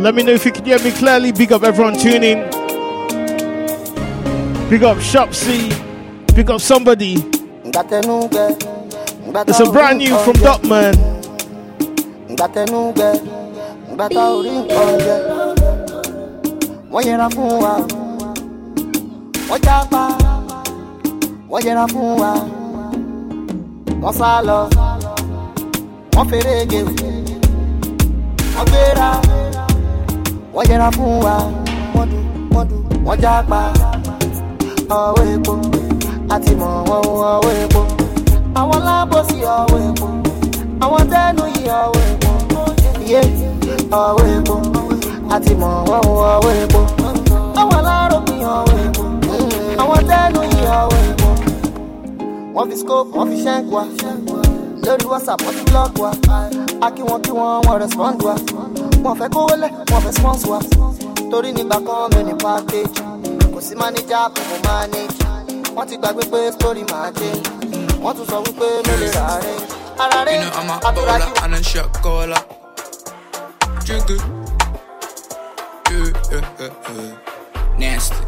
Let me know if you can hear me clearly. Big up everyone tuning. Big up Shopsy. Big up somebody. It's a brand new from Dotman. wọ́n fèrè wọ́n gbéra wọ́n yẹra fún wa wọ́n dùn wọ́n dùn wọ́n jápa. Ọwọ́ epo àti mọ̀ wọ́n ọwọ́ epo. Àwọn lábòsí ọwọ́ epo. Àwọn tẹ́nu yìí ọwọ́ epo. Yé ọwọ́ epo. Àti mọ̀ wọ́n ọwọ́ epo. Àwọn aláròpin ọwọ́ epo. Àwọn tẹ́nu yìí ọwọ́ epo. Wọ́n fi scope wọ́n fi ṣẹ́ǹk wa. Lórí whatsapp wọ́n ti block wa. A kí wọn kí wọn wọ́n respond wa wọ́n fẹ́ kówó lẹ̀ wọ́n fẹ́ sponsor wa torí nígbà kan mi ní package kò sí manager kò mọ manage wọ́n ti gbàgbé pé story máa change wọ́n tún sọ wípé mi lè rà rẹ̀ ara rẹ̀ You know I'm a bowler and a shot caller. Drink it. Yeah, yeah, yeah, yeah. Nasty.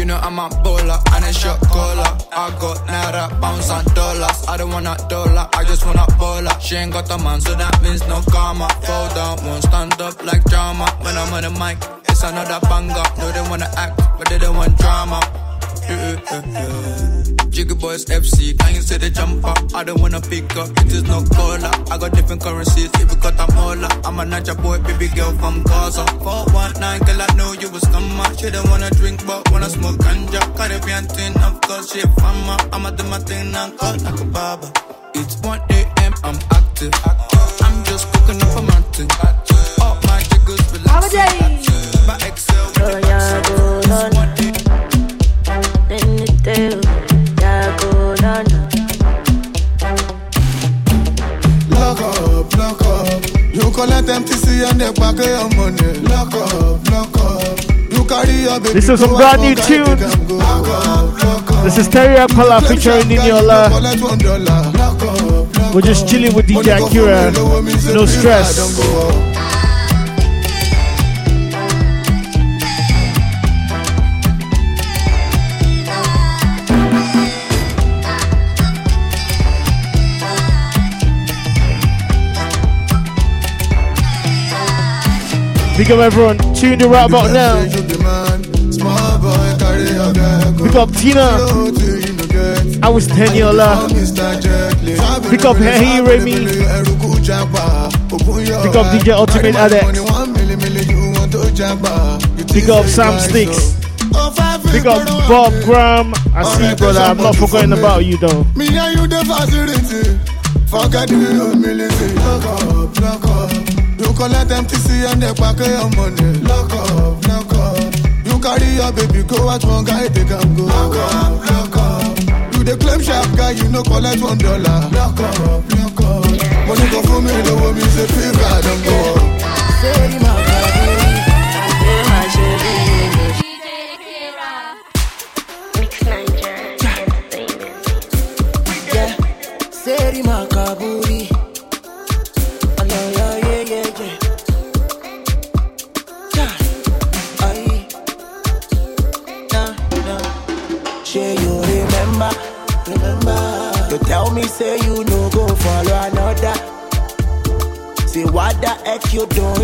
You know I'm a bowler and a shot caller. I got naira, bounce and dollars. I don't want a dollar, I just want a baller. She ain't got a man, so that means no karma. Fall down, won't stand up like drama. When I'm on the mic, it's another banger. No, they wanna act, but they don't want drama. Jiggy boys FC, can you say the jumper? I don't wanna pick up, it is no caller. I got different currencies, if you got a molar. I'm a Naija boy, baby girl from Gaza. 419, girl, I know you was out. She don't wanna drink, but wanna smoke ganja. Caribbean thing, of course, she a farmer. I'ma do my thing and cut like a barber. It's 1 a.m., I'm active. I'm just cooking up a mountain. All my jiggles relax. My Excel, Oh, yeah, go, collect MTC and they pack your money. Lock up, lock up. You carry your baby. This is some brand new tune. guide it and go. Lock up, lock up. This is Terry Apala featuring Niniola. Collect one dollar. Lock up, lock We're just chilling with DJ Akira. No stress. Big up everyone tuned in right about now. Small boy carry your bag. Big up Tina. I was Teniola. Big up Hey Remy. Big up DJ Ultimate Adex. Big up Sam Sticks. Big up Bob Graham. I see brother. I'm not forgetting about you, though. Collect MTC and they pack your money. Lock up, lock up. You carry your baby, go out one guy, they can go. Lock up, lock up. You the claim sharp guy, you no collect one dollar. Lock up, lock up. Money go for me, the woman say, feel God, don't go. Say my baby, say my baby. Mix Niger Entertainment. Yeah, Seri Makaburi. You doing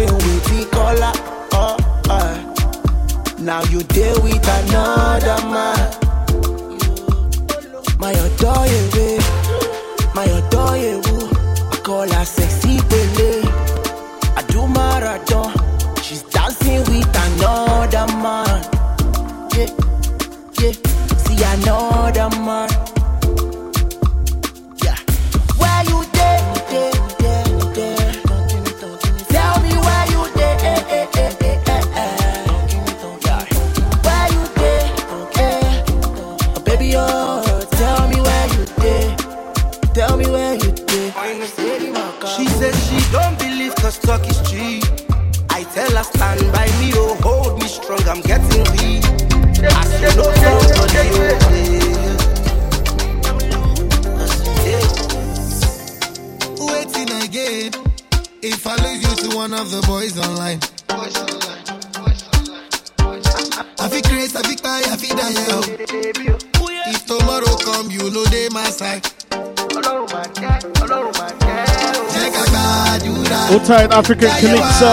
Says she don't believe cause talk is cheap. I tell her stand by me, oh hold me strong, I'm getting weak. I say no somebody, oh yeah. Waiting again. If I lose you to one of the boys online. I feel crazy, I feel tired, I feel die, yo. If tomorrow come, you know they my side. All tight African Calypso.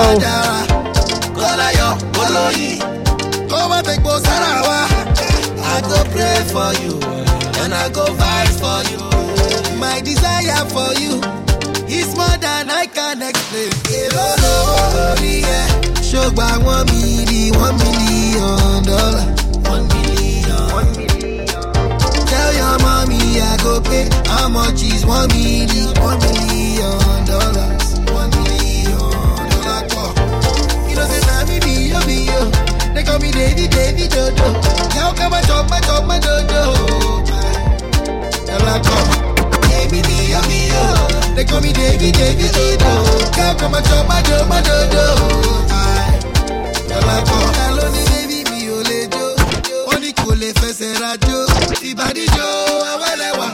Kọ́láyọ̀ olóyin. Kó má fẹ́ gbó sára wa. I go pray for you and I go fight for you. My desire for you is more than I can explain. Èrò lówó orí ẹ̀. Ṣògbà one million, one million dollar. I go pay. How much is one million? One million dollars. One million dollar call. You know say na me be yo oh, be yo. Oh. They call me Davy Davy Dodo. Now oh, come and chop my chop my dodo. Dollar call. Baby be yo be yo. They call me Davy Davy Dodo. Now come and chop my chop my dodo. Dollar call. Lè fẹsẹ̀ rajó. Ìbàdíjọ́ awẹ́lẹ́wà.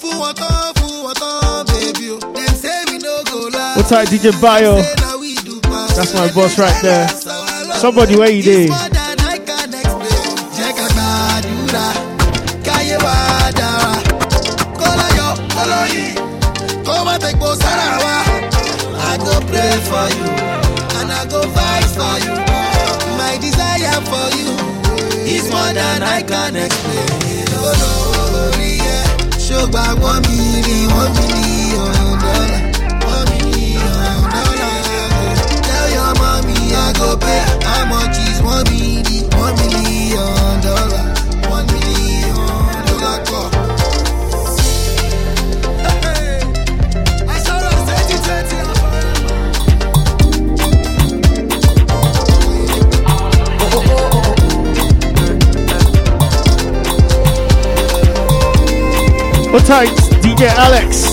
Fún wọn tán, fún wọn tán, baby o. Dem say we no go lie. All tight DJ Bio. Say na we do pass. That's my boss right there. Somebody where you dey? I can explain. Jẹ́ ká gbàdúrà, káyé wá dára. Kó láyọ̀, kó kó má fẹ́ gbó sára wa. I go pray for you, is more than I can explain. Olórí ẹ̀ ṣògbà one million, one million dollar. One million dollar. Tell your mommy I go pay. How much is one million? One million All tight DJ Alex.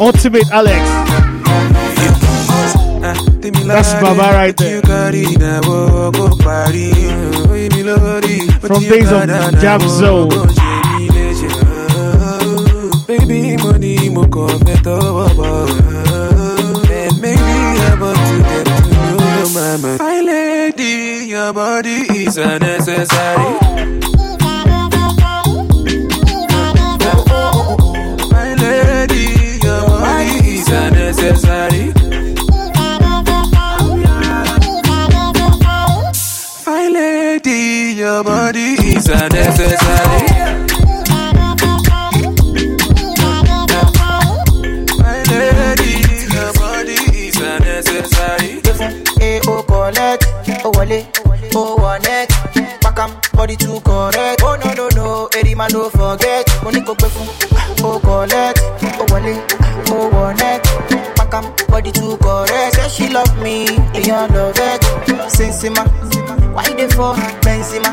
Ultimate Alex. That's Baba right there. From days of Jab Zone. Baby, lady, your body is unnecessary. Unnecessary. My lady, your body is unnecessary. My lady, your body is unnecessary. Eh, oh, collect, oh, wale, oh, one body too correct. Oh, no, no, no, Eddie man, don't forget. Money go pay for, oh, collect, oh, wale, body too correct. Say she love me, yeah, love it. Sensima, why they for Benzema?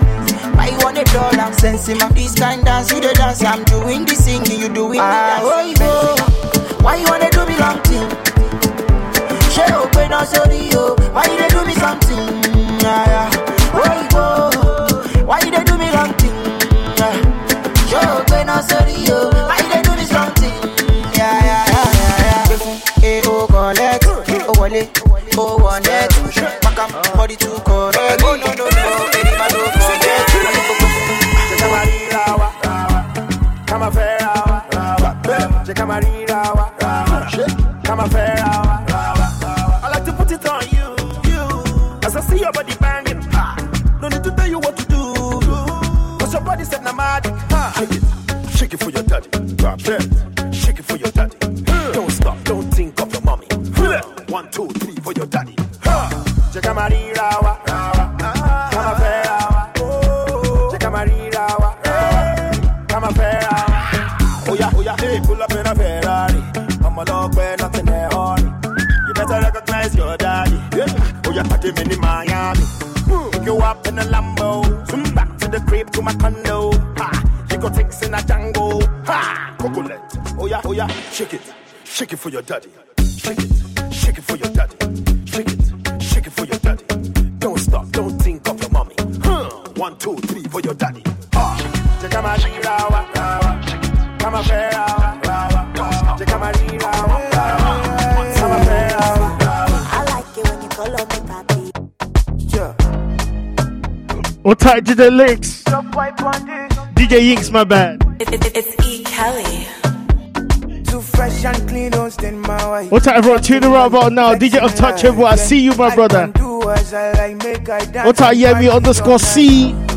Why you want a dollar? Sensima, this kind dance, you the dance. I'm doing the singing, you doing the ah, dance. Oh, oh. you. Why you wanna do me long thing? ṣé o pé náà sórí why you dey do me something yeah, yeah. Go go. Ṣé ká máa ríra wa? Ká máa fẹ́ra wa? Ṣé ká máa ríra wa? Ká máa fẹ́ra wa? I like to put it on you, you. As I see your body banging, ha. No need to tell you what to do. Cause your body said na magic, ha. Ah. Shake it, shake it for your daddy. Drop it, Ha. Ṣé ká máa ríra wa? Ká máa fẹ́ra wa? Ṣé ká máa ríra wa? Ká máa fẹ́ra wa? Oya, oya, hey, pull up in a Ferrari. I'm a dog, where nothing there, hurry. You better recognize your daddy. Oya, party me in Miami. Pick you up in a Lambo. Swim back to the crib to my condo. Ha, you go things in a Django. Ha, coconut. Oya, oya, shake it, shake it for your daddy. Shake it, shake it for your daddy. Two, three for your daddy. Ah, check out my rawa, rawa. Come on, rawa, rawa. Check out my rawa, rawa. Come on, rawa. Ah, ah, ah, I like it when you call me papi. Yeah. All tight DJ Links. DJ Yinks, my bad. it's E. Kelly. Too fresh and clean, don't stand my way. What time everyone tuning right about now? DJ Untouchable, I see you, my brother. What time Yemi underscore C?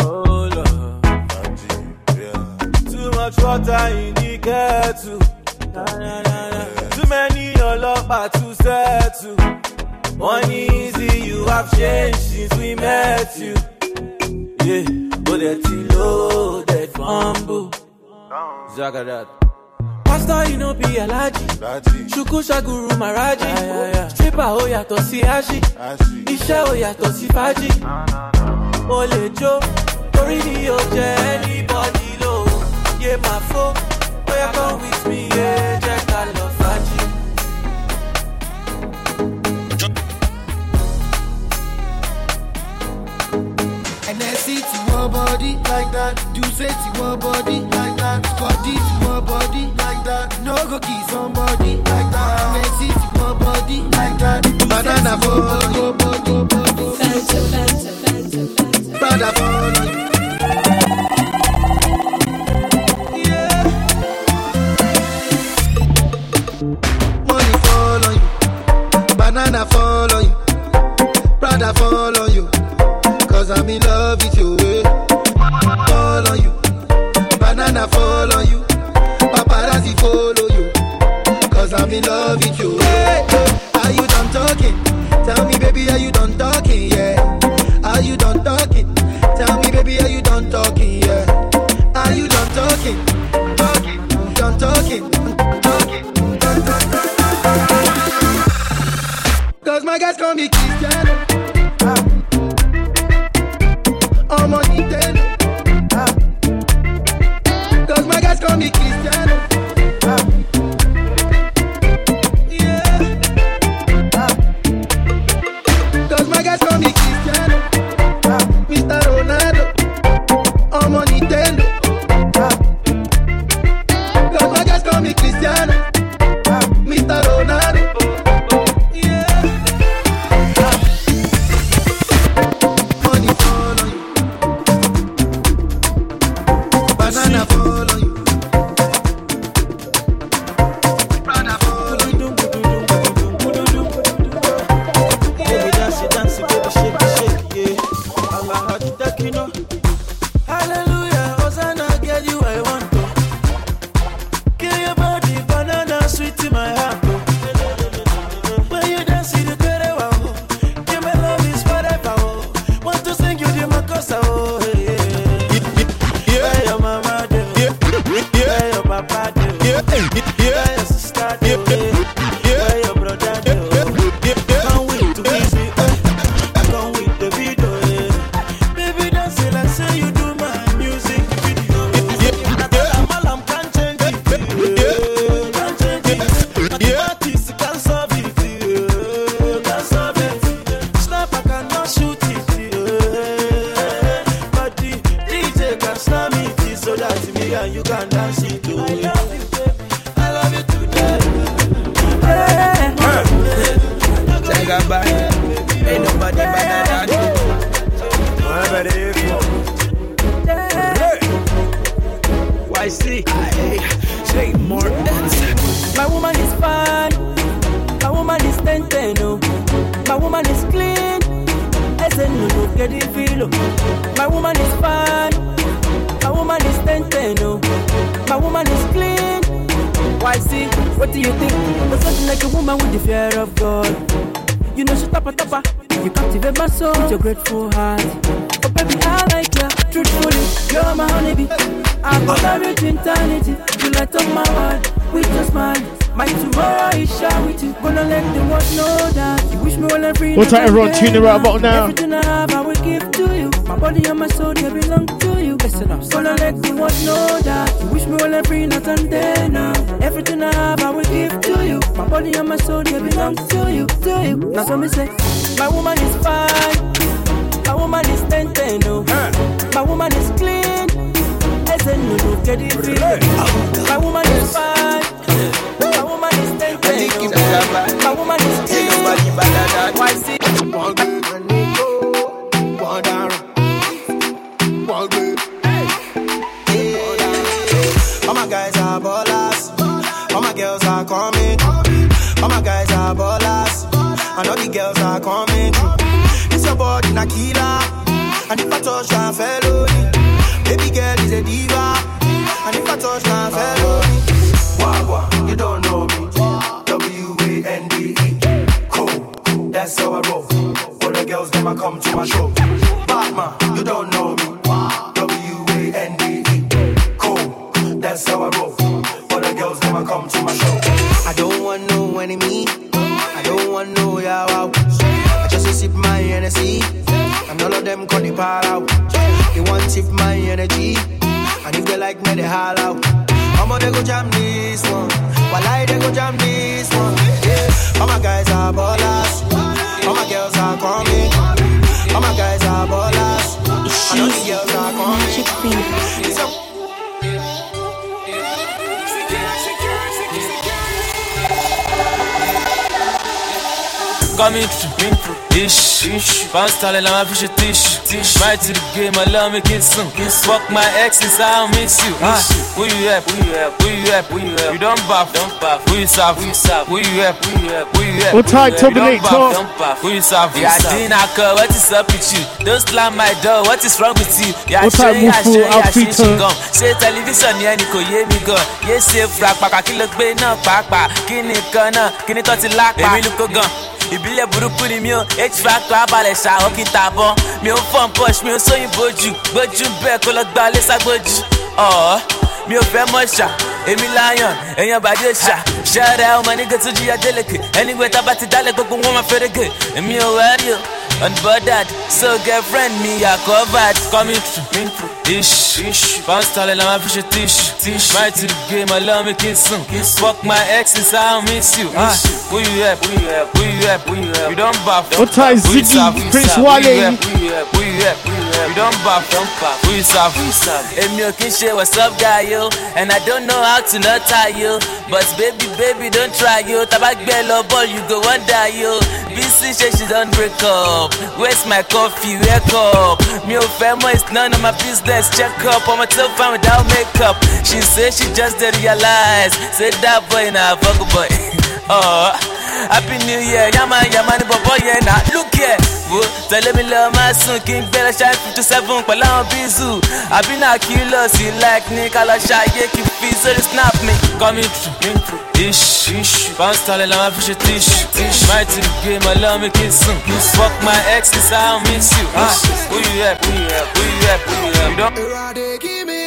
Oh Lord, too much water in the kettle. Too many your ọlọ́pàá to settle. One easy, you have changed since we met you. Yeah, but that loaded fumble. Zagadat. Pastor, you know be Alaji. Shuku Shaguru Maraji. Stripper ó yàtọ̀ sí Ashi. Iṣẹ́ ó yàtọ̀ sí Fájì. Mo lè jó, torí mi ò jẹ́ anybody low. Yeah, my phone. Boy, come with me, yeah, Jack, I love Faji. See to one body like that. Do say to one body like that. Body to one body like that. No go kiss somebody like that. And I to one body like that. Banana for go. Fanta, Fanta, Fanta, Fanta. Brother for Banana fall on you, Prada fall on you, cause I'm in love with you. Say more dance. My woman is fine. My woman is ten ten oh. My woman is clean. I said no no get it feel oh. My woman is fine. My woman is ten ten oh. My woman is clean. Why see? What do you think? There's something like a woman with the fear of God. You know she tapa tapa. You captivate my soul with your grateful heart. Oh baby, I like ya. Truthfully, you're my honeybee. I'm gonna reach eternity. You light up my world with your smile. My tomorrow is shine with you. Gonna let the world know that you wish me well and free. What time everyone tuning right about now? Everything I have, I will give to you. My body and my soul, they belong to you. Listen up. Gonna let the world know that you wish me well and free. night and day now. Everything I have, I will give to you. My body and my soul, they belong to you, to you. Now, so me say, my woman is fine. My woman is ten ten, no. My woman is clean. I said, no, no, get it. My woman is fine. My woman is ten ten, no. Oh. My woman is clean. Why see? All my guys are ballers. All my girls are coming. All my guys are ballers. And all the girls are coming. This your body, Nakila. And if I touch felony. Baby girl is a diva. And if I touch. Wagwa, you don't know me. W-A-N-D-E. Cool, that's how I roll. All the girls, I come to my show. Batman, you don't know energy. And if they like me, they holler out. I'ma they go jam this one. While I they go jam this one. Yeah. All my guys are ballers. All my girls are coming. All my guys are ballers. And all the girls are coming. It's a- Coming through, ish, ish. Bounce tall and I'm fish tish, tish. Right to the game, I love me kiss soon. Fuck my exes, I'll miss you. Ah, who you help? Who you help? Who you help? Who you help? You don't buff, don't buff. Who you serve? Who you serve? Who you help? Who you help? Who you help? Hold tight, Who you help? You Terminator. don't buff, don't buff. Who you serve? Yeah, dinner call. What is up with you? Don't slam my door. What is wrong with you? Yeah, Hold tight, ṣe, yeah, Mufu, ṣe, yeah, outfit, ṣe, ṣe uh. gan. Ṣé tẹlifíṣàn yẹn ni kò yé mi gan? Yé ṣe fra pàpà kí ló gbé náà pàápàá? Kí ni kan náà? Kí ni tó ti lápá? Èmi ló kó gan. Ìbílẹ̀ burúkú ni mi ò h factor abalẹ̀ ṣàwọ́ kí n tàbọ̀ mi ò fọ́n push mi ò sóyìn bójú. Gbójú bẹ́ẹ̀ kó lọ gba lẹ́sàgbójú ọ̀ọ́ mi ò fẹ́ mọ̀ ṣá. Èmi láyàn èèyàn bàdé ṣá. Ṣẹ́rẹ́ ọmọ nígbà tó jíya délẹ̀kẹ̀ ẹnigbẹ́ tá a bá ti dálẹ̀ gbogbo wọn máa fẹ́rẹ́gẹ̀ èmi ò wẹ́rí o unbothered so girlfriend mi yà covered coming through ish ish bounce talent la ma fi ṣe tish tish right to the game allow me kiss some fuck my exes I don't miss you ah who you help who you help who you help who you help you don baff What time Ziggy, serve? Who you Prince serve? Who you Wale? Who you help? Who you help? Who you help? You don baff don baff who you serve? You serve? èmi ò kí ń ṣe what's up guy yo. And I don't know how to not tie yo but baby baby don't try yo. Taba gbẹ lọ ball you go wan die yo. Bisi ṣe she don break up. Where's my coffee? Wake up. Mi ò fẹ́ mọ̀ it's none of my business. Check up. Ọmọ tó fine without makeup. She say she just dey realize. Say that boy na fuck a boy. Oh, happy new year yama yama ni bọ̀bọ̀ yẹn na look here wo tẹ̀lé mi lọ máa sùn kí n gbẹ́rẹ́ ṣáà fifty seven pẹ̀lú àwọn bízù àbí náà kí lọ sí like ní ká lọ ṣàyè kí n fi sórí snap mi. coming through ish ish bounce talent la ma fi ṣe tish tish right to the game allow me kí n sùn fuck my exes I don't miss you. Ah, who you help who you help who you help who you help.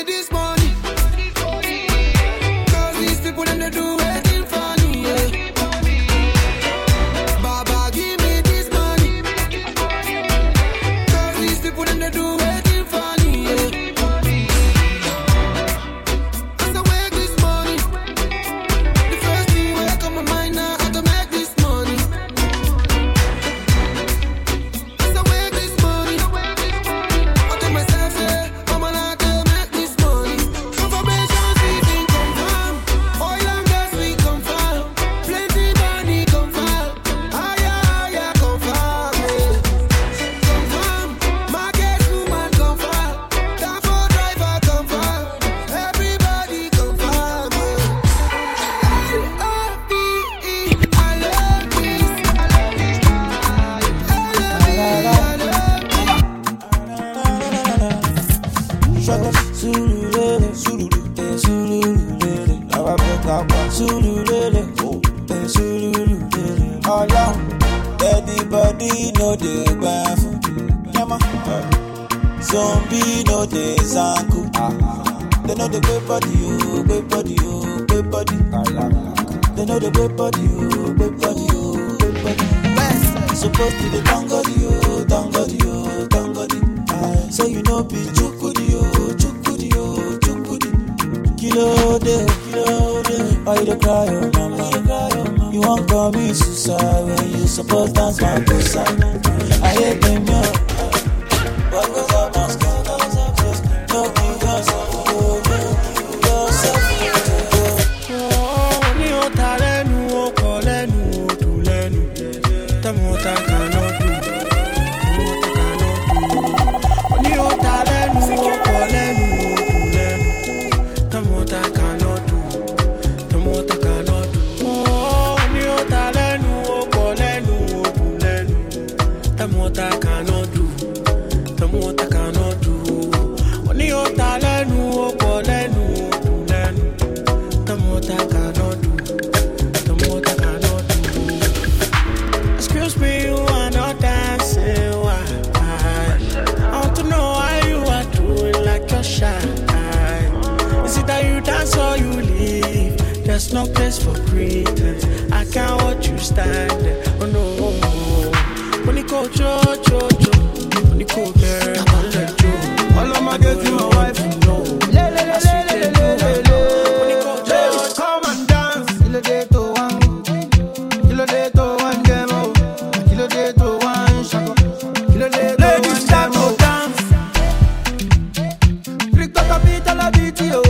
you.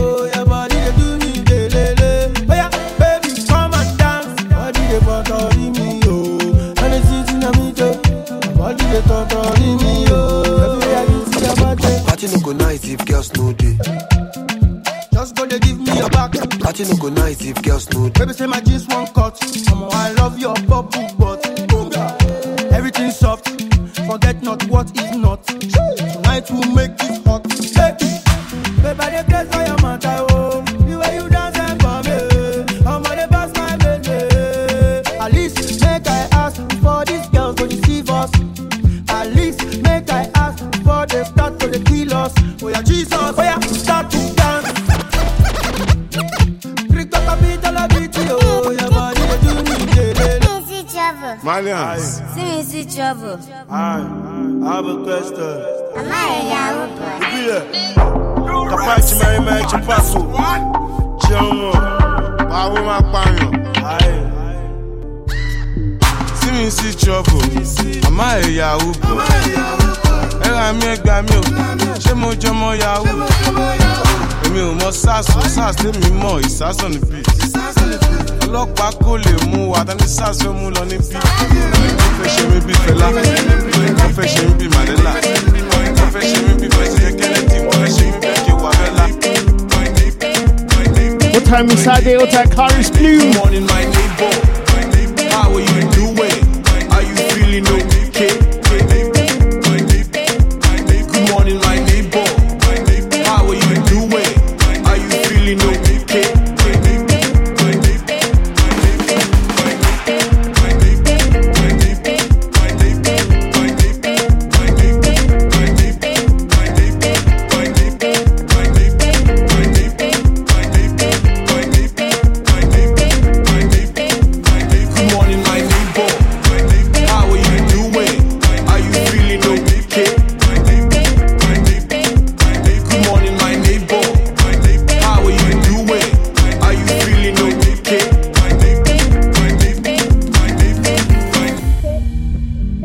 mi mọ̀ ìsásọ ní bí. ọlọ́pàá kò lè mú wa mú lọ fẹ́ ṣe mí bí fẹlá fẹ́ ṣe mí bí fẹ́ ṣe mí bí ṣe mí bí. What time is Saturday? What time car is blue?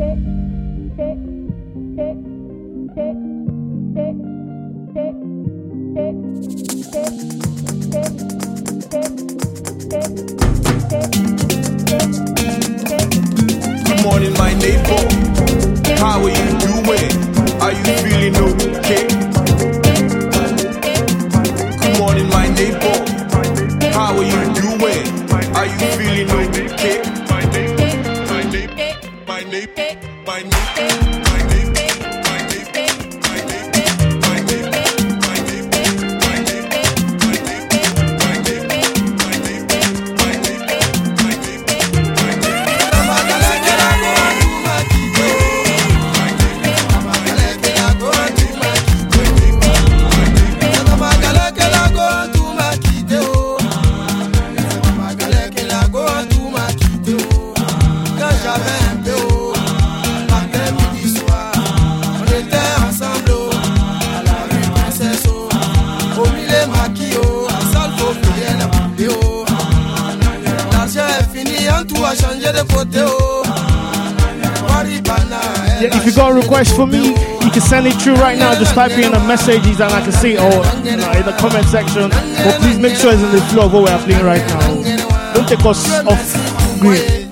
você. Just type in the messages and I can see or you in the comment section. But please make sure it's in the flow of what we're playing right now. Don't take us off grid.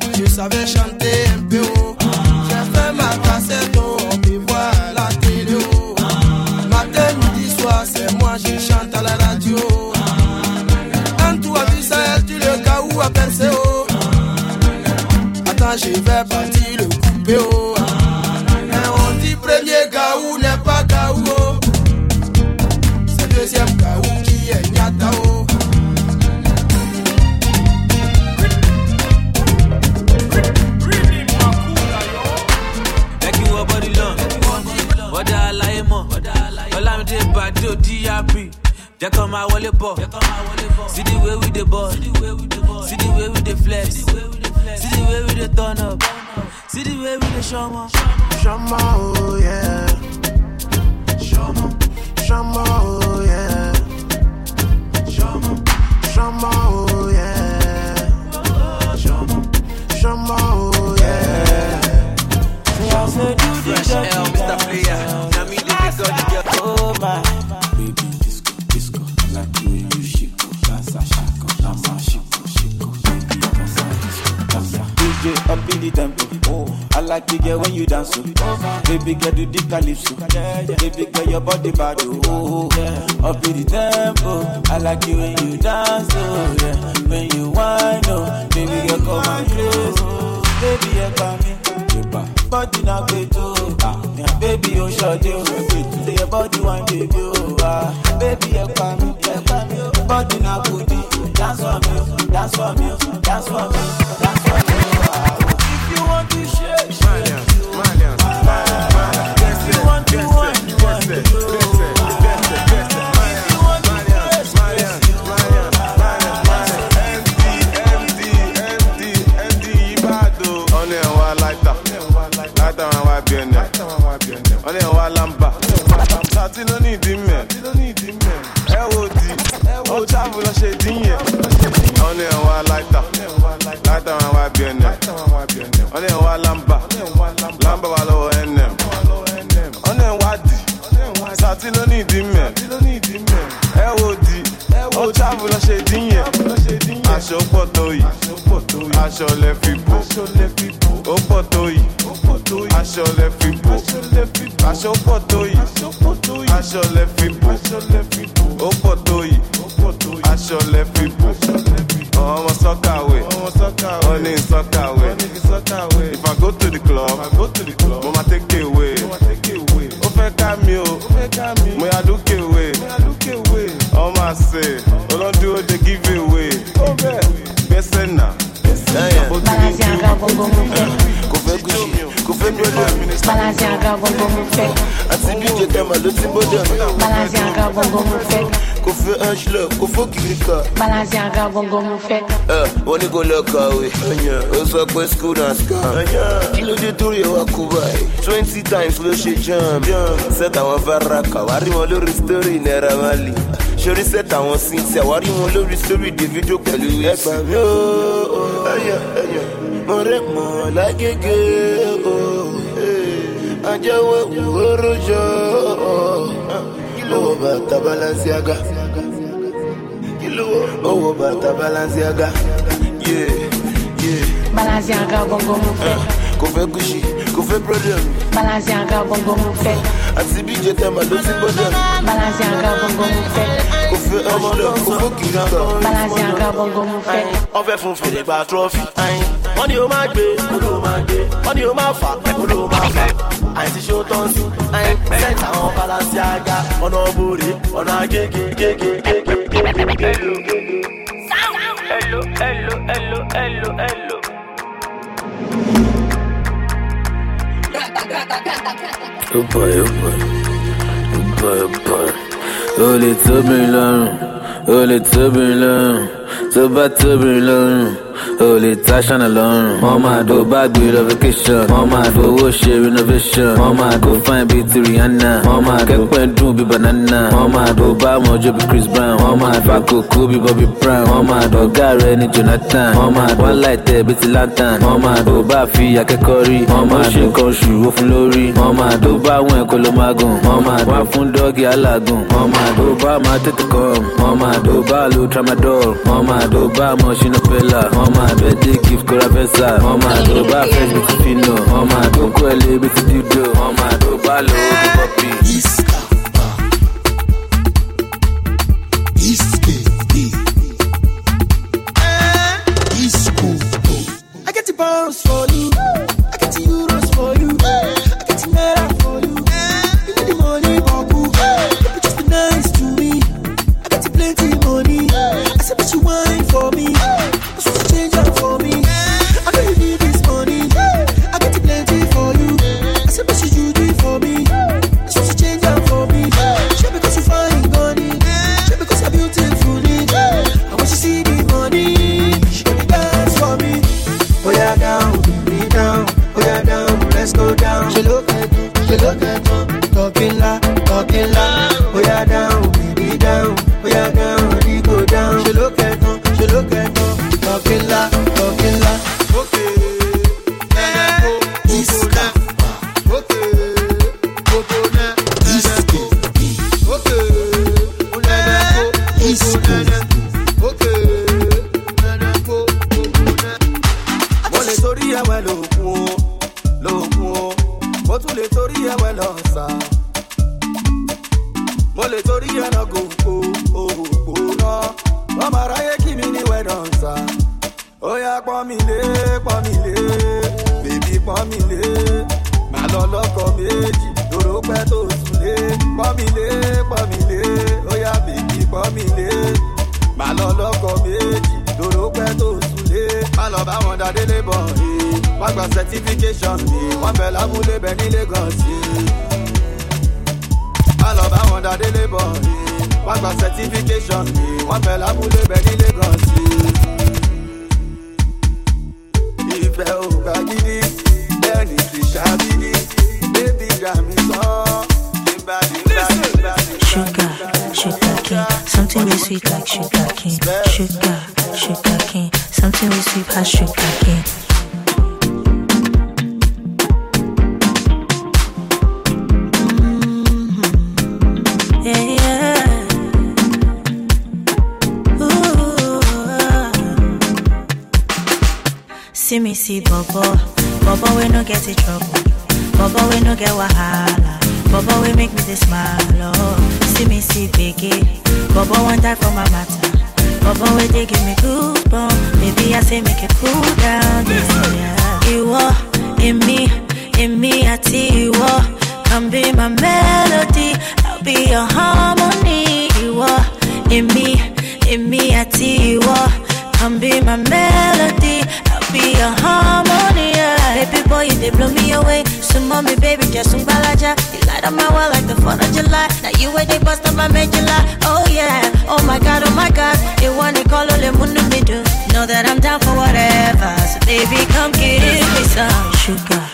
Baby girl do the calypso. Baby girl your body bad. Oh, yeah. Up in the tempo. I like you when you dance. Oh, yeah. When you whine. Oh, baby girl come and close. Oh, baby yeah, me. Body na gbeto, ah, Bongo mo fẹ́. Wọ́n ní kò lọ kàwé. Ó sọ pé school na scam. Kí ló dé torí ẹ̀ wá kú báyìí? Twenty times ló ṣe jam. Set àwọn Varaka, wá rí wọn lórí story Naira Marley. Ṣorí set àwọn Cynthia, wá rí wọn lórí story Davido pẹ̀lú ẹgbà mi mo rẹ̀ mọ̀ lágége o. Ajẹ́wọ́ ìwúrò jọ. Owó bàtà Balenciaga. Owó bàtà Balenciaga. Yeah, yeah. Balenciaga bongo mo fẹ́. Ah, kò fẹ́ Gucci, kò fẹ́ Prada. Balenciaga bongo mo fẹ́. Àti bí ìjẹ tẹ́mà ló ti ń bọ́dọ̀ mi. Balenciaga bongo mo fẹ́. Kò fẹ́ Angela, kò fọ́ Kìrìkà. Balenciaga bongo mo fẹ́. wọ́n fẹ́ fún fèrè gba trọ́fì. wọ́n ní o máa gbé olú máa gbé wọ́n ní o máa fà olú máa fà. Àìsí ṣó tán sí sẹ́ńtà àwọn Balenciaga ọ̀nà òbòrè ọ̀nà agége gégé gégé gégé. Hello, hello, hello, hello, hello. Oh boy, oh boy. Oh boy, oh boy. Ó lè tó mi lọ́rùn, ó lè tó bá tóbi lọ́rùn o lè ta ṣáná lọ́rùn. wọ́n máa do báàgbé renovation wọ́n máa do owó ṣe renovation wọ́n máa do fine bíi ti Rihanna wọ́n máa kẹ́pẹ́ dùn bíi banana wọ́n máa do báwọn jó bíi Chris Brown wọ́n máa fa kókó bíi Bobby Brown wọ́n máa do ọ̀gá rẹ̀ ní Jonathan wọ́n máa do one light ẹ̀ bíi ti lantern wọ́n máa do bá a fi akẹ́kọ̀ọ́ rí wọ́n máa ṣe nǹkan oṣù ó fún lórí wọ́n máa do báwọn ẹ̀kọ́ ló máa gùn wọ́n máa wá fún dọ́ọ̀gì do bá a máa tètè kọ́ wọ́n do bá a lo wọ́n Mama doba machine pela Mama birthday gift kora fesa Mama doba fresh bit fino Mama doko ele bit dildo Mama doba lo papi I get the bounce for oh yeah down, let's go down. She look at you, she look at you, talking la, talking la, oh yeah down. Baby, come get it some sugar.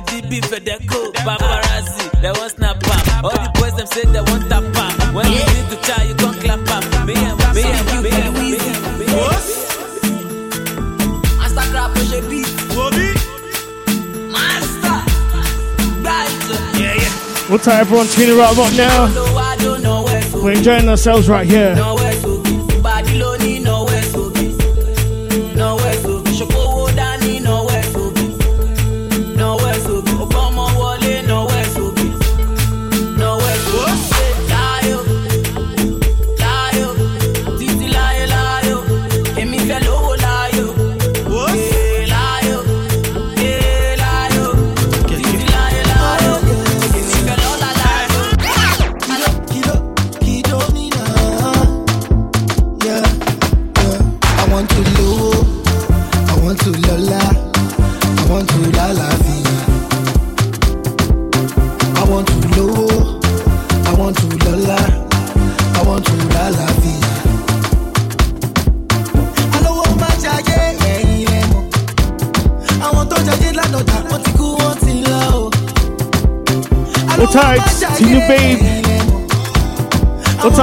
the DB for their cool. Paparazzi, they want snap up. All the boys them say they want tap up. When you need to try, you can clap up. Me and me and me and me and me. Bobby. Master. Right. Yeah, yeah. Everyone tuning right about now? We're enjoying ourselves right here.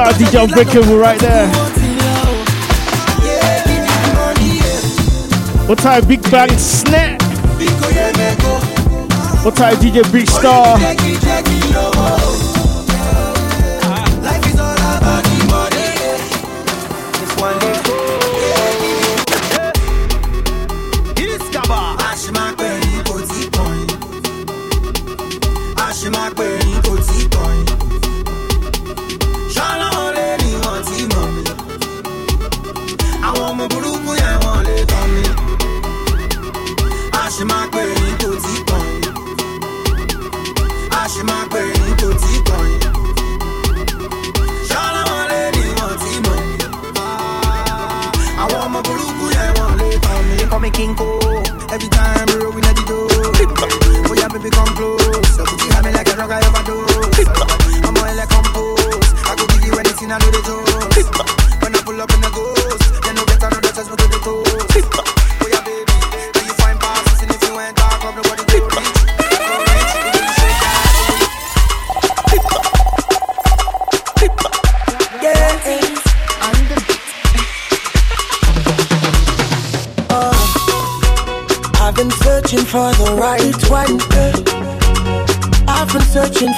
shout out DJ Unbreakable right there. What time Big Bang Snap? What type DJ Big Star?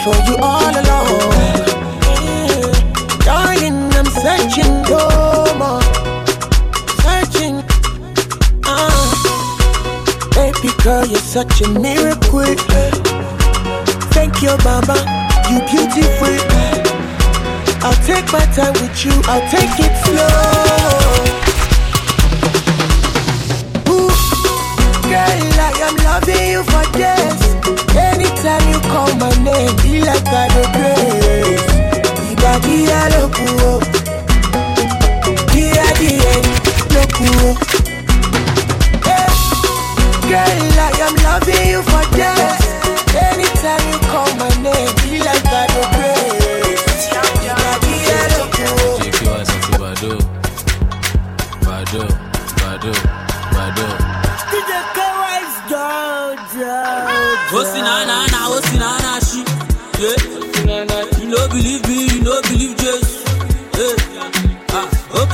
for you all along, Yeah. Darling, I'm searching no more. Searching. Uh. Baby girl, you're such a miracle. Thank you, mama, You beautiful. I'll take my time with you, I'll take it slow.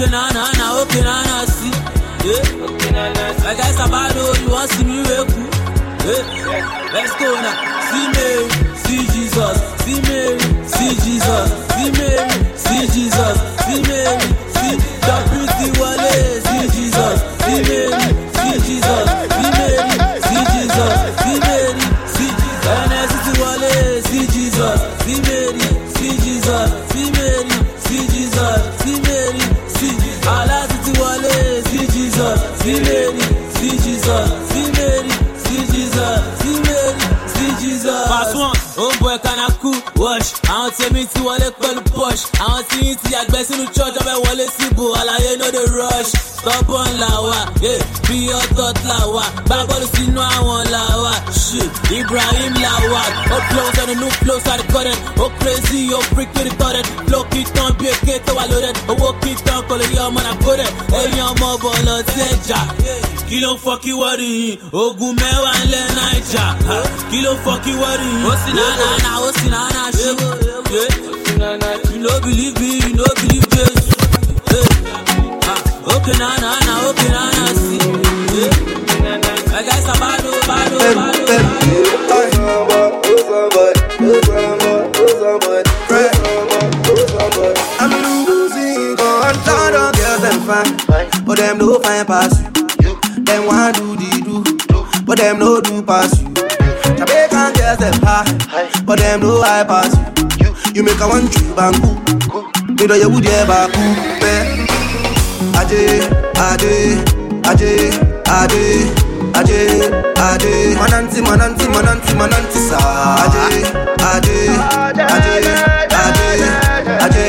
Okay, na na. nah, okay, na na. see. Yeah. Okay, nah, nah. See. Like I said, you want to see me, yeah. Let's go now. tọ́jọ́ bẹ́ẹ̀ wọlé síbò àlàyé no dey rush. Tọ́bọ̀n làwà bí ọ̀tọ̀t làwà gbàgbọ́dọ̀ sínú àwọn làwà Ibrahim làwà ó flow sẹ́nu new flow sáré kọ́rẹ́ ó crazy ó freak pé tọ́rẹ́ í tán bí eke tó wà lórẹ́ owó kì í tán kò lè yẹ ọmọ náà kórẹ́ ẹ̀yin ọmọ bọ̀ lọ sí ẹja kí ló ń fọ kí wọ́ọ̀rì yìí ogun mẹ́wàá ńlẹ̀ naija kí ló ń fọ kí wọ́ọ̀rì yìí ó sì náà náà ó sì you no believe me you no believe me okay, na na na, okay, na na, see. Yeah. I guess I'm bad, oh, bad, oh, bad, oh, bad. I'm losing control of girls them fine, but them no fine pass you. Them want do the do, but them no do pass you. Jamaican girls them high, but them no high pass you. You make a one true bamboo, they do your wood yeah back, Ade, Ade, Ade, Ade, Ade, Ade. Mananti, mananti, mananti, mananti sa. Ade, Ade, Ade, Ade, Ade,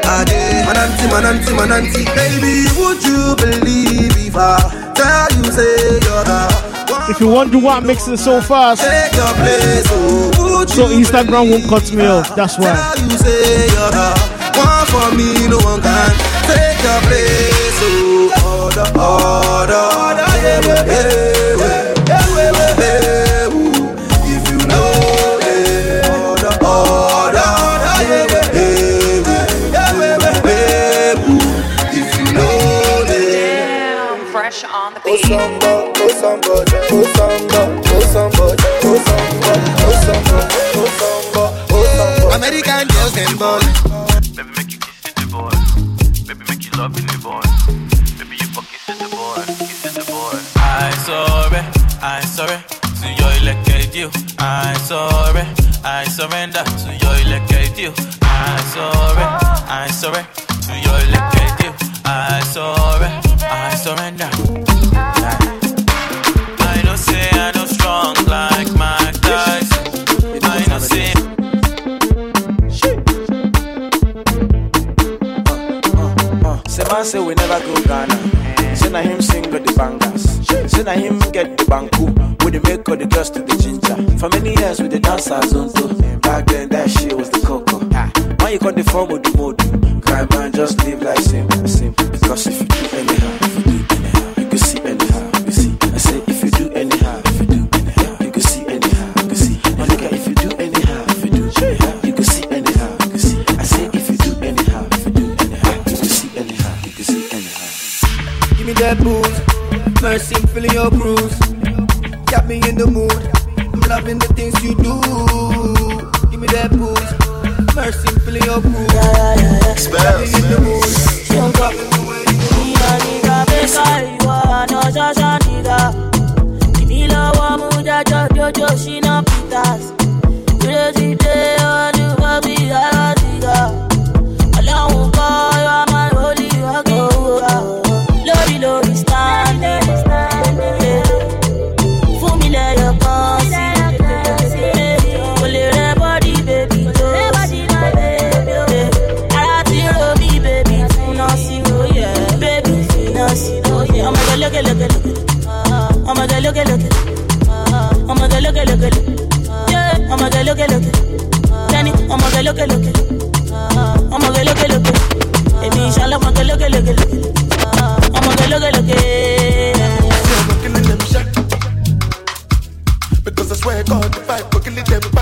Ade. Mananti, mananti, mananti. Baby, would you believe if I tell you say you're the if you wonder why I'm mixing so fast, oh, so Instagram won't cut me off. That's why. One for me, no one can take your place. Oh, order, order, order, yeah, yeah, yeah, yeah, yeah, yeah, yeah, yeah. You yeah, yeah, yeah, yeah, yeah, yeah. Yeah. American girls and boys. that. really them.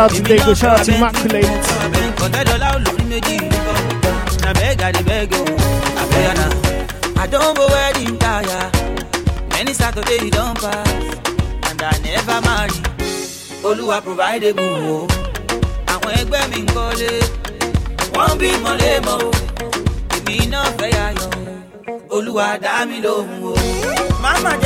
out today. Shout out to I don't go. Many Saturday you don't pass, and I never marry. Olúwa provide a Olúwa dá. Màmá.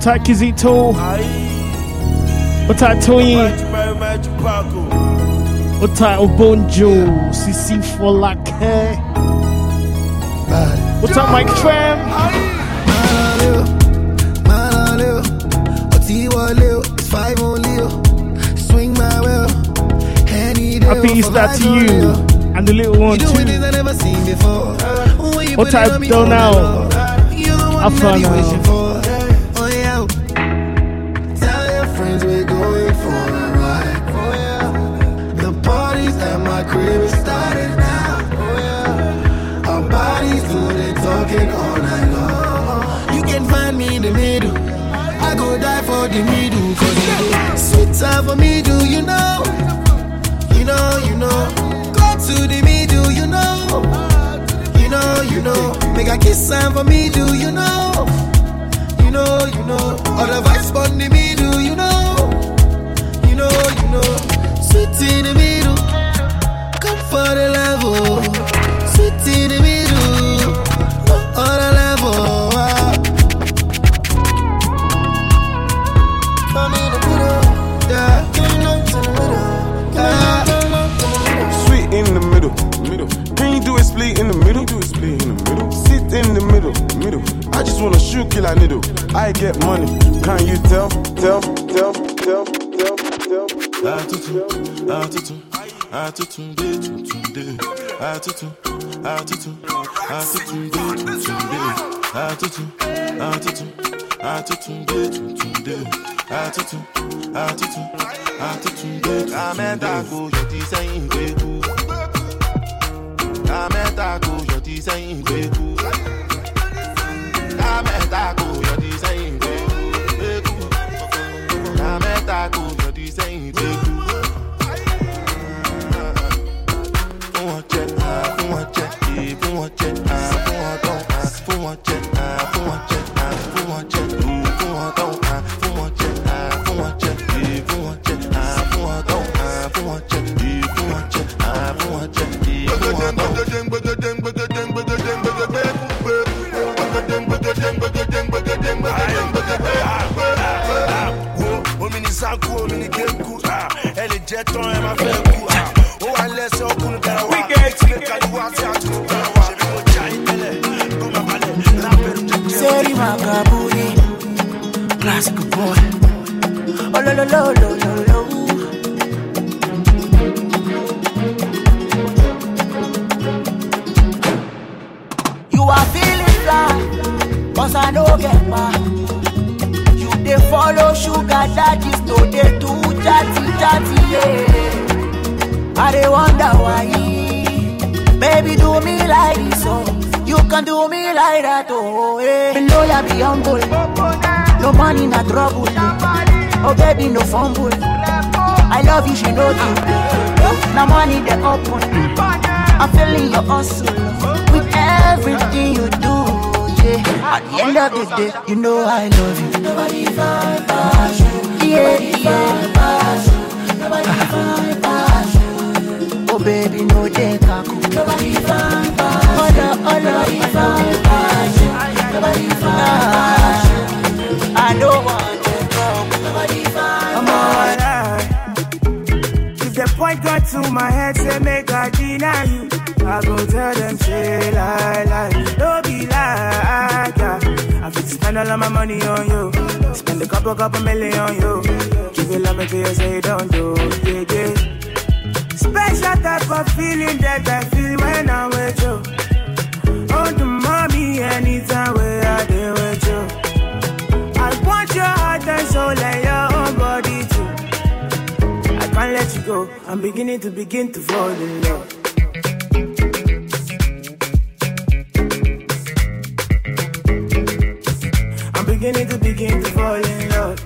What What's up, Kizzy Tool? What's up, Toyin? What's up, Obonjo? Oh, CC for Lake. What's up, Mike Tram? it's that to you and the little one too. What type now? I fun out. the middle Cause you sweet time for me do you know? You know, you know. Go to the middle you know. You know, you know. Make a kiss time for me do you know? You know, you know. All the vibes on the middle you know. You know, you know. Sweet in the middle. Come for the level oh. just wanna shoot kill a needle. I get money, can you tell, tell, tell, tell, tell, tell? Attitude, attitude, attitude, day to today. Attitude, attitude, attitude, day to today. Attitude, attitude, attitude, day to today. Attitude, attitude, attitude, day to today. Amẹ́ta kò yọ ti sẹ́yìn gbé kú. Amẹ́ta kò yọ ti sẹ́yìn gbé kú. Taco, your design. Ẹ lè jẹ tán ẹ má fẹ́ kú ó wà lẹ́sẹ̀ ọkùnrin wa tilẹ̀ kàlíwá sí àtúntò tẹ̀lé wa ṣèbí mo já ìtẹ́lẹ̀ kó má balẹ̀ lábẹ́rù jẹjẹrẹ. Seri Makaburi, classic boy. Oh lo lo lo lo lo lo. You are feeling fly, cause I no get back. You dey follow sugar daddies, no dey do chatty chatty, yeah. I dey wonder why. Baby, do me like this, oh. You can do me like that, oh. Yeah. Below ya be humble. No money, na trouble. Oh, baby, no fumble. I love you, she know you. Now money, they open. I'm feeling your hustle with everything you do. Yeah. At the end of the day, you know I love you. Nobody find you. Yeah, yeah. Baby, no day kaku. Nobody you. Oh no, oh nobody you. Nobody you. I don't want to come. Nobody find I'm alright. If the point got to my head, say make I deny you. I go tell them, say lie, lie. Don't be like, yeah. I fit spend all of my money on you. Spend a couple, couple million on you. Give it love until you say don't do, I'm beginning to begin to fall in love. I'm beginning to begin to fall in love.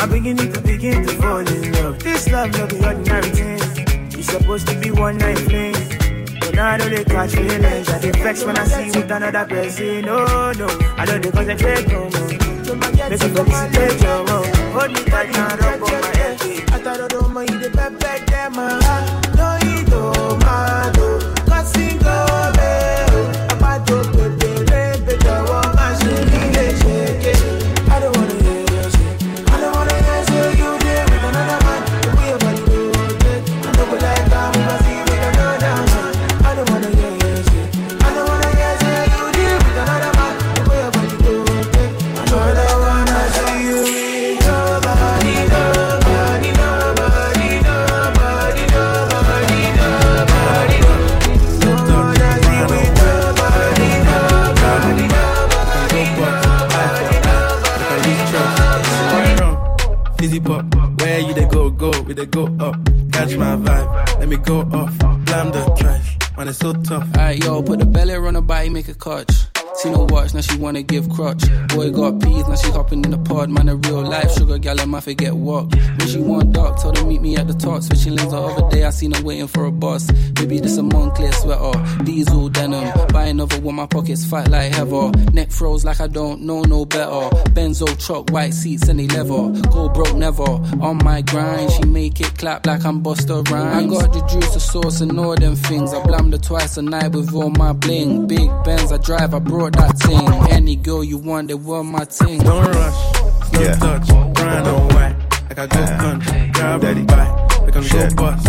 I'm beginning to begin to fall in love. This love no be ordinary thing. You supposed to be one night. But now I know they catch feelings. I get vexed when I see with another person. No, no, I know they concentrate oh, no more. Make you felicitate your own. Hold me tight and See no watch, now she wanna give crutch. Boy got peas, now she hopping in the pod. Man, a real life sugar gal, I might get walk. When she want dark, told her meet me at the top. Switching lanes the other day, I seen her waiting for a bus. Maybe this a Moncler sweater, diesel denim. Buy another one, my pockets fight like heather. Neck froze like I don't know no better. Benzo truck, white seats, and they leather. Go broke never. On my grind, she make it clap like I'm Busta Rhymes. I got the juice, the sauce, and all them things. I blammed her twice a night with all my bling. Big Benz, I drive, I brought that thing. Any girl you want, they want my thing. Don't rush, slow Yeah. touch, grind on white. Like I go country, grab a bite. We can go bust,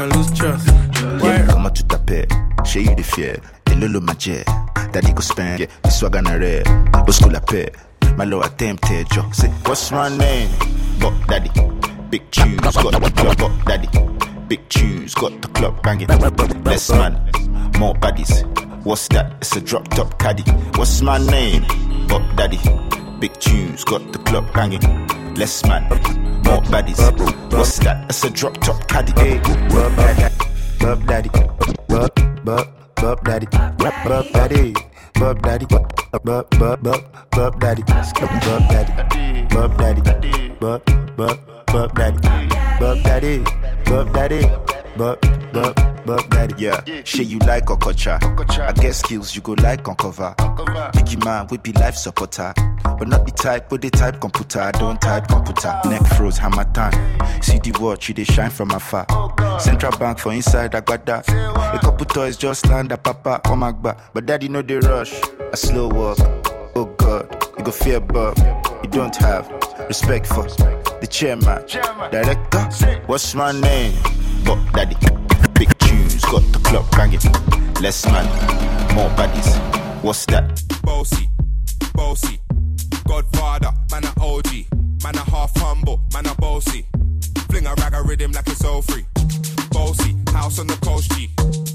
can lose trust. Yeah, comment tu t'appelles Chez eu des fiers, t'es le le majeur. Daddy go spend, yeah, this swag on a rare. Au school la paix, my low attempted, yo. Say, what's my name? Buck Daddy. Big tunes, got the club, Buck Daddy. Big tunes, got the club banging. Less man, more baddies. What's that? It's a drop top caddy. What's my name? Buck Daddy. Big tunes, got the club banging. Less man, more baddies. What's that? It's a drop top caddy. Hey, Bub Daddy. Bub Daddy. Bub, Bub, Bub Daddy. Bub, Bub Daddy. Bub Daddy. Bub, Bub, Bub, Bub Daddy. Bub Daddy. Bub Daddy. Bub, Bub, Bub Daddy. Bub Daddy. Bub Daddy. Bub, Bub, Daddy, yeah. Shit you like Okocha. I get skills you go like uncover. Biggie man, we be life supporter. But not the type, but the type computer. I don't type computer. Neck froze, hammer time. See the watch, you they shine from afar. Central bank for inside, I got that. A couple toys just land a papa, oh my god. But daddy know they rush. A slow walk. Oh god, you go fear but you don't have respect for the chairman, director. What's my name? But daddy, got the club banging. Less man, more baddies. What's that? Bossy, bossy, Godfather, man a OG, man a half humble, man a bossy. Fling a rag a rhythm like it's all free. Bossy, house on the coast G.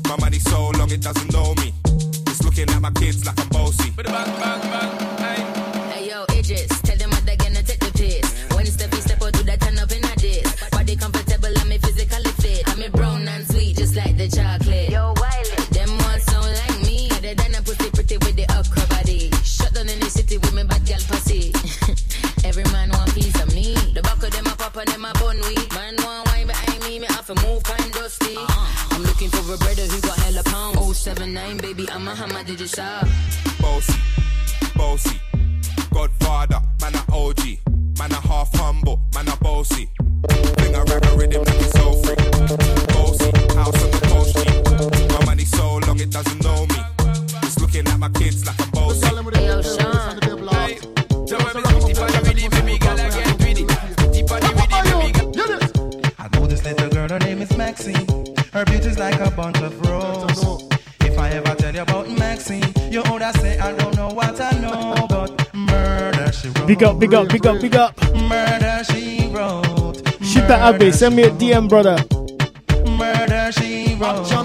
My money so long it doesn't know me. It's looking at my kids like I'm bossy. Hey yo, Idris, tell them the chocolate. Yo, Wiley, them all sound like me. Other than a pussy pretty with the okra body. Shut down in the city with me bad girl pussy. Every man want piece of me. The back of them a pop and them a bun weed. Man want wine behind me, me have to move kind dusty. Uh-huh. I'm looking for a brother who got hella pound. 079, baby, I'm a hammer, did you shop? Bossy, bossy, Godfather, man a OG, man a half humble, man a bossy. Fling a rag a rhythm like it's all free. Bossy, house on the coast G. My money it doesn't know me. It's looking at my kids like I'm bossy. Yo, Sean. I know this little girl, her name is Maxine. Her beauty's like a bunch of roses. If I ever tell you about Maxine, you would I say I don't know what I know, but murder she wrote. Big up, big up, big up, big up. Murder she wrote. Shoot that Abbey, send me a DM, brother. Murder she wrote.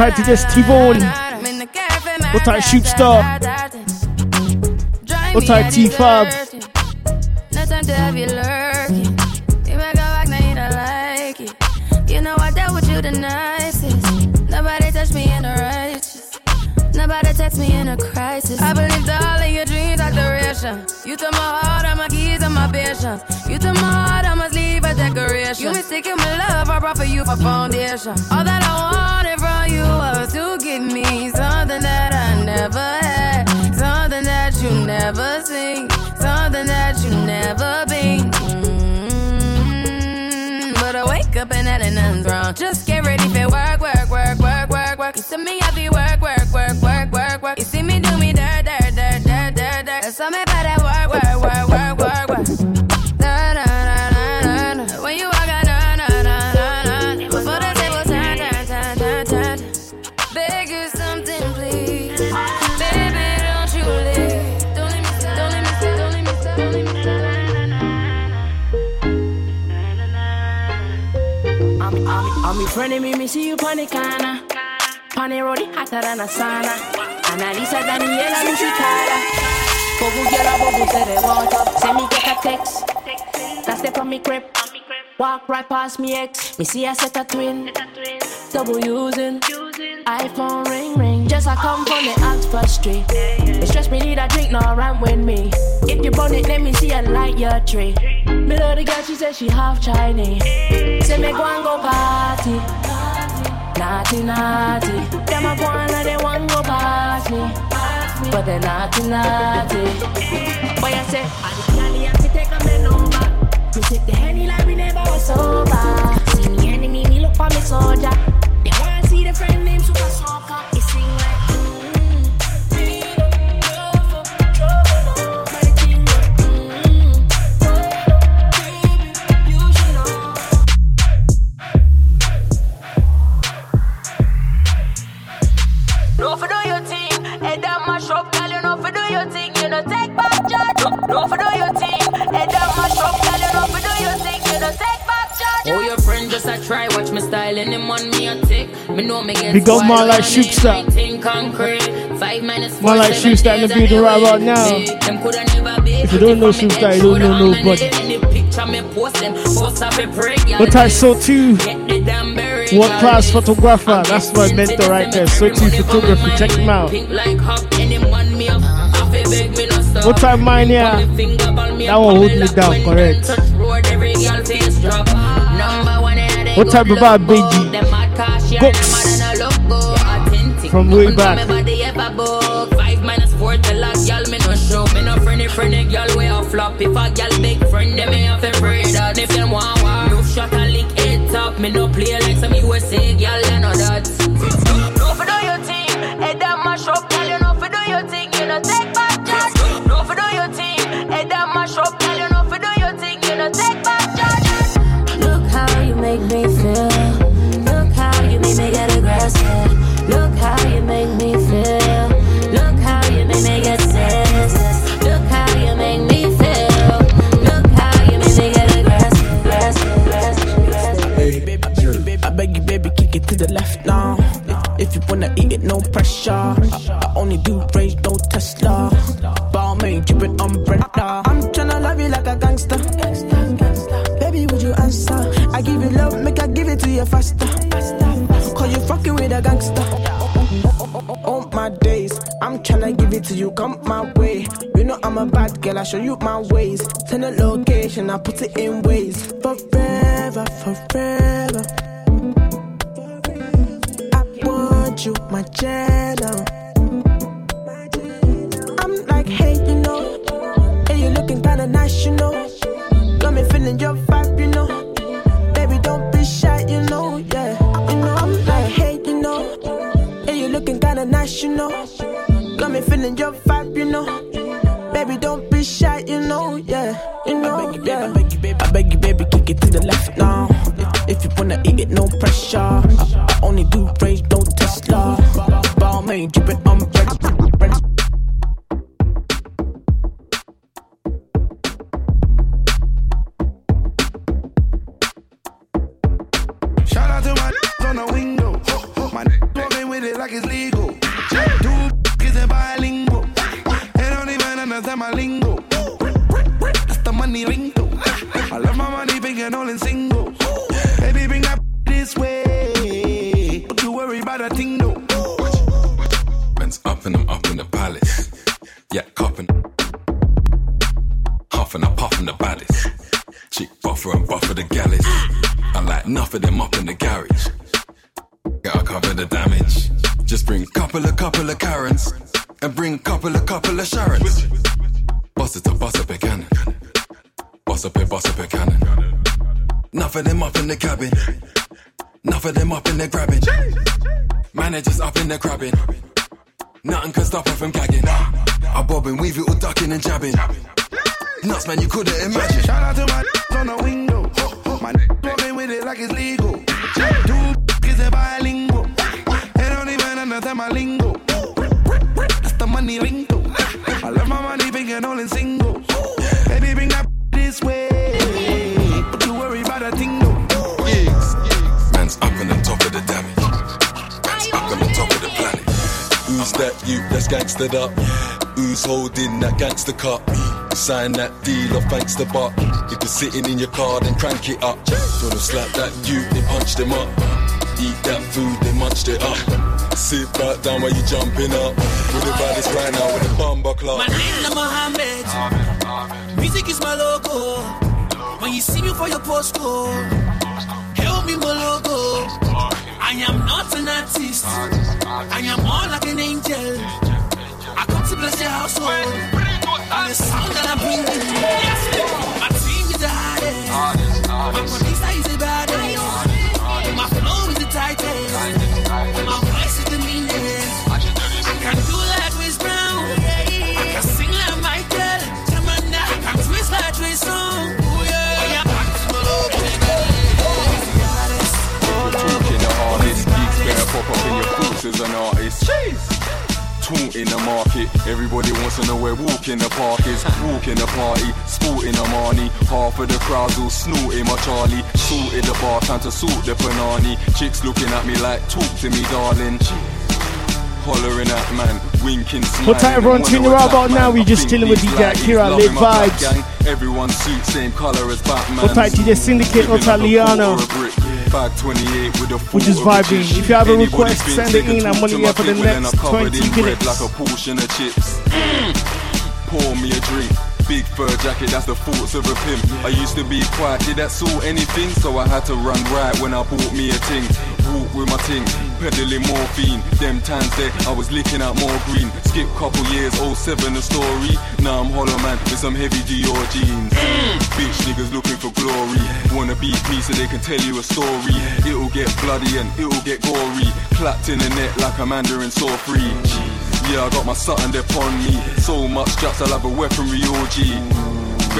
tight to this T-Bone. Put tight Shoot Star. Put tight T-Fab. No time to have you lurking. You make go back, now you don't like it. You know I dealt with you the nicest. Nobody touched me in a righteous. Nobody text me in a crisis. I believed all of your dreams are duration. You took my heart, all my keys, and my patience. You took my heart, I must leave a decoration. You mistaken my love, I brought for you for foundation. All that I wanted from you was to give me something that I never had, something that you never seen, something that you never been. Mm, But I wake up and that ain't nothing's wrong. Just get ready for work, work, work, work, work, work. You see me, I be work, work, work, work, work, work. You see me do me dirt, dirt, dirt, dirt, dirt, dirt. That's all me better work, work, work, work, work, work. In front of me, me see you road, it hotter than a sauna. Analisa Daniela Musicala. A bubble to the water. Send me get a text. That step on me crib. Walk right past me ex. Me see a set a twin. Double using. iPhone ring ring. Just I come from the Oxford Street. It stress me need a drink, no rant with me. If you burn it, let me see a light your tree. Me love the girl, she said she half Chinese. Say me go and go party. Naughty, naughty. Them a go and they want go past. But they naughty, naughty. Boy, I say, I the have to take a man over. We take the henny like we never was sober. See me enemy, me look for me soldier. They wanna see the friend named Super Soaker. Charge. No for do your thing, head down mash up, girl. You know for do your thing, you know take back charge. Oh, your friend just a try, watch me style, and him on me a tick. Me know me get Big up wild man like when Shookster. anything concrete. Five minutes, Man like Shookster in the building right about now. Them coulda never be. If you don't know Shookster, you don't know nobody. Any picture me post them, post up a break. y'all. What I saw too. Get the damn berry, World class photographer. That's my mentor right there. So T photography. Check him out. What time mine here? That one hold me down, correct. Touch road, every girl face drop. Number one, and they What type of vibe. BG? Them mad cash, yeah, Gooks. them mad and a loco. Authentic. From way back. Me body ever book. Five minus four till a girl me no show. Me no friendly friendly girl we a flop. If a girl big friend, them me have to pray that. If them want war, no shot a lick head top. Me no play like some USA know that. To you, come my way. You know I'm a bad girl, I show you my ways. Send a location, I put it in Waze. Forever, forever. I want you, my channel. A thing though. Man's up and I'm up in the palace. Yeah, copping. Huff and I puff in the baddest. Chick buffer and buffer the galleys. I like enough of them up in the garage. Gotta cover the damage. Just bring couple of couple of Karens. And bring couple of couple of Sharons. Bust it to bust up a cannon. Bust up a bust up a cannon. Enough of them up in the cabin. Enough of them up in the grabbing. Managers up in the crabbing. Nothing can stop her from gagging. I bob and weave it all ducking and jabbing. Nuts, man, you couldn't imagine. Shout out to my on the window. My walking with it like it's legal. Two kids in bilingual. They don't even understand my lingo. That's the money lingo. I love my money big and all in single. Baby, bring that this way. Don't you worry about a thing. Man's up on the top of the damage. Man's up on the top of the planet. Who's that you that's gangstered up? Who's holding that gangster cup? Sign that deal or thanks to buck. If you're sitting in your car, then crank it up. Gonna slap that you, then punch them up. Eat that food, then munch it up. Sit back down while you jumping up. With the baddest right now with the bumper club. My name is Mohammed. Music is my logo. When you see me for your postcode, help logo. I am not an artist. I am more like an angel. I come to bless your household. And the sound that I bring in. Yes, my team is the hardest. This is an artist. Jeez in the market. Everybody wants to know where walk the park is. Walk the party, sporting the money. Half of the crowd's all snorting my Charlie. Sorted the bar, time to sort the panani. Chicks looking at me like, talk to me, darling. Hollering at man, winking, smiling. What time everyone tune you out about now? We just chilling with DJ Kira, lit vibes. Everyone suit, same color as Batman. What time DJ Syndicate, Otaliana. Which is vibing. If you have a request, send it in. I'm only here for the next 20 minutes. Like a portion of chips. Pour me a drink. Big fur jacket, that's the thoughts of a pimp. I used to be quiet, did that sort anything? So I had to run right when I bought me a thing. Walk with my thing peddling morphine. Them times there, I was licking out more green. Skip couple years, 07 the story. Now I'm hollow man with some heavy Dior jeans. Bitch niggas looking for glory. Wanna beat me so they can tell you a story. It'll get bloody and it'll get gory. Clapped in the net like a mandarin saw free. Yeah, I got my something there on me. So much straps, I'll have a weaponry orgy.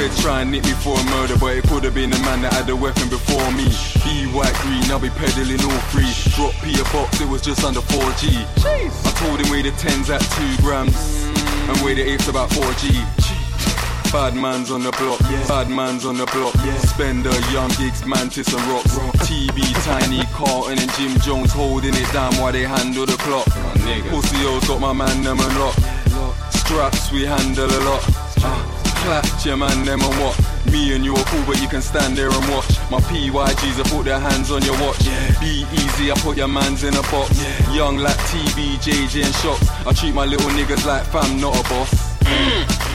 Try and nick me for a murder, but it could have been a man that had the weapon before me. Be white green, I'll be peddling all free. Drop P a box, it was just under 4G. I told him weigh the 10s at 2 grams, and weigh the 8s about 4G. Bad man's on the block, yeah. bad man's on the block. Yeah. Spender, young gigs, mantis and rocks. TB, Tiny, Carlton and Jim Jones holding it down while they handle the clock. Pussy O's got my man them and lock. Straps we handle a lot. Ah, Clap your man them and what? Me and you are cool, but you can stand there and watch. My PYGs, I put their hands on your watch. Yeah. Be easy, I put your mans in a box. Yeah. Young like TB, JJ and shots. I treat my little niggas like fam, not a boss. Mm.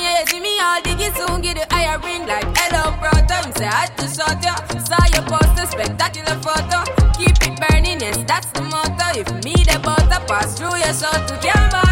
Yeah, see me all diggy soon get the higher ring like hello brother. Me say I just shot ya. Saw your poster, spectacular photo. Keep it burning, yes, that's the motto. If me the butter pass through your soul to can't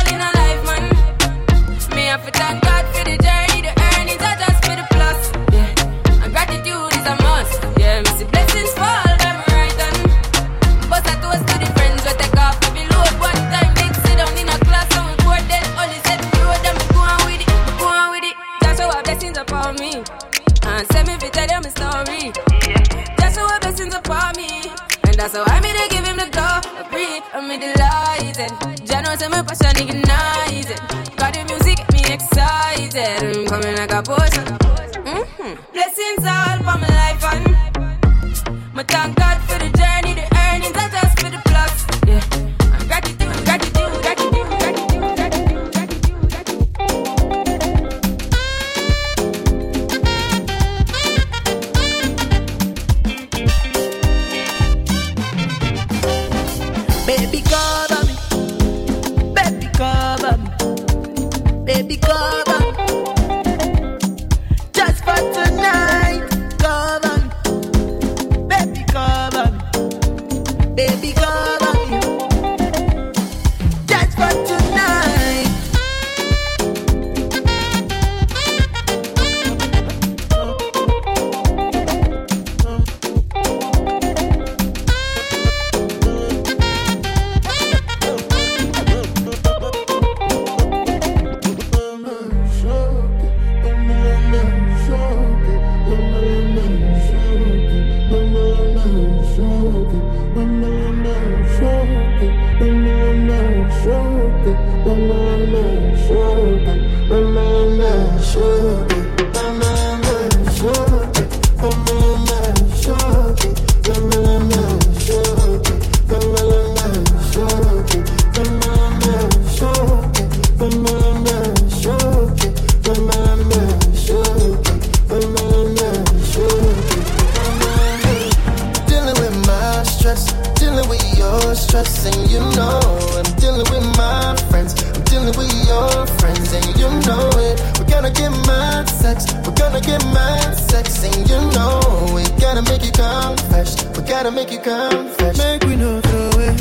know I'm dealing with my friends. I'm dealing with your friends, and you know it. We're gonna get mad sex, we're gonna get mad sex, and you know we gotta make you confess. We gotta make you confess. Make we no throw it.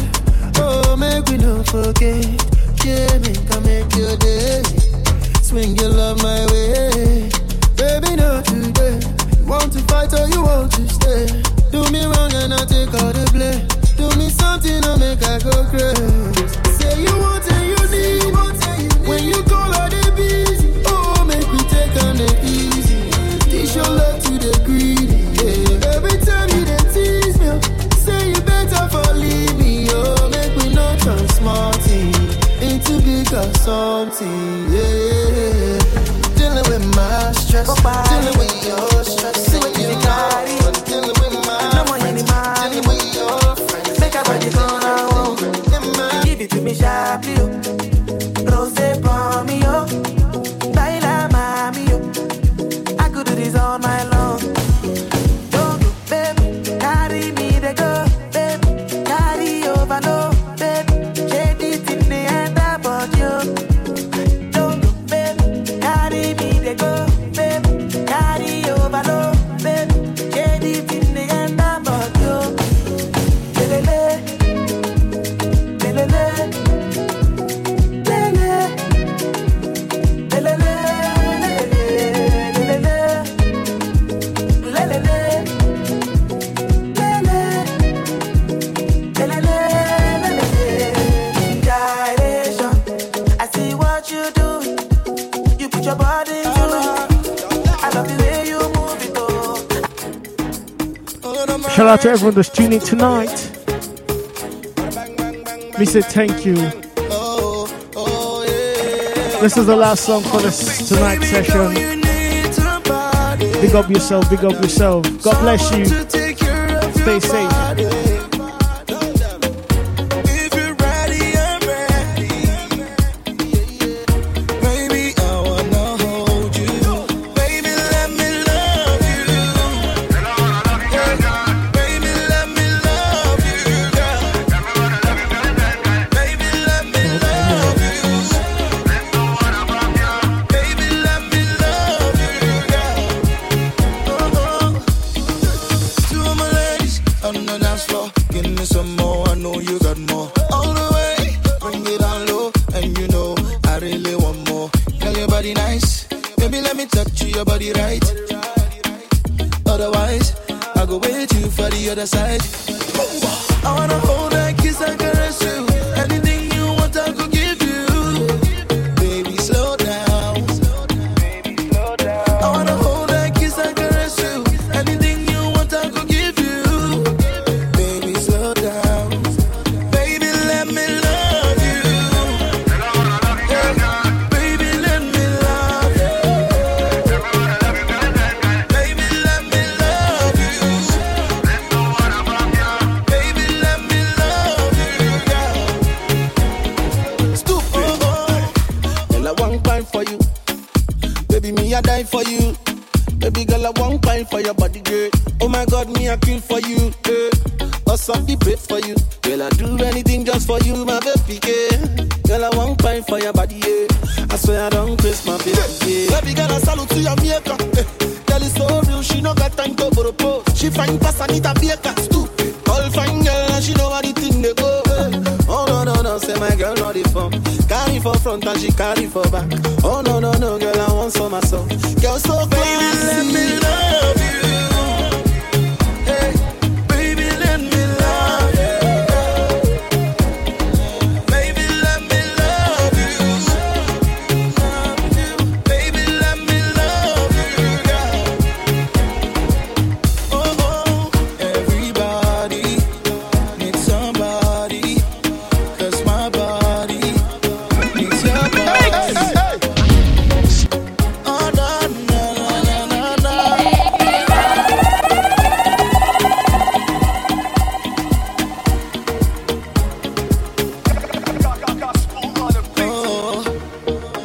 Oh, make we no forget. Yeah, me can make your day. Swing your love my way. Baby, not today. You want to fight or you want to stay? Do me wrong and I take all the blame. Do me something to make I go crazy. Say you want and you need. When you call her the busy. Oh, make me take on the easy. Teach your love to the greedy. Yeah. Every time you dey tease me, say you better for leave me. Oh, make me not turn smarty into bigger something. Yeah. Dealing with my stress, dealing with your stress, and you know Give it to me sharply, oh. Out to everyone that's tuning tonight. We say thank you. This is the last song for this tonight session. Big up yourself, big up yourself. God bless you. Stay safe.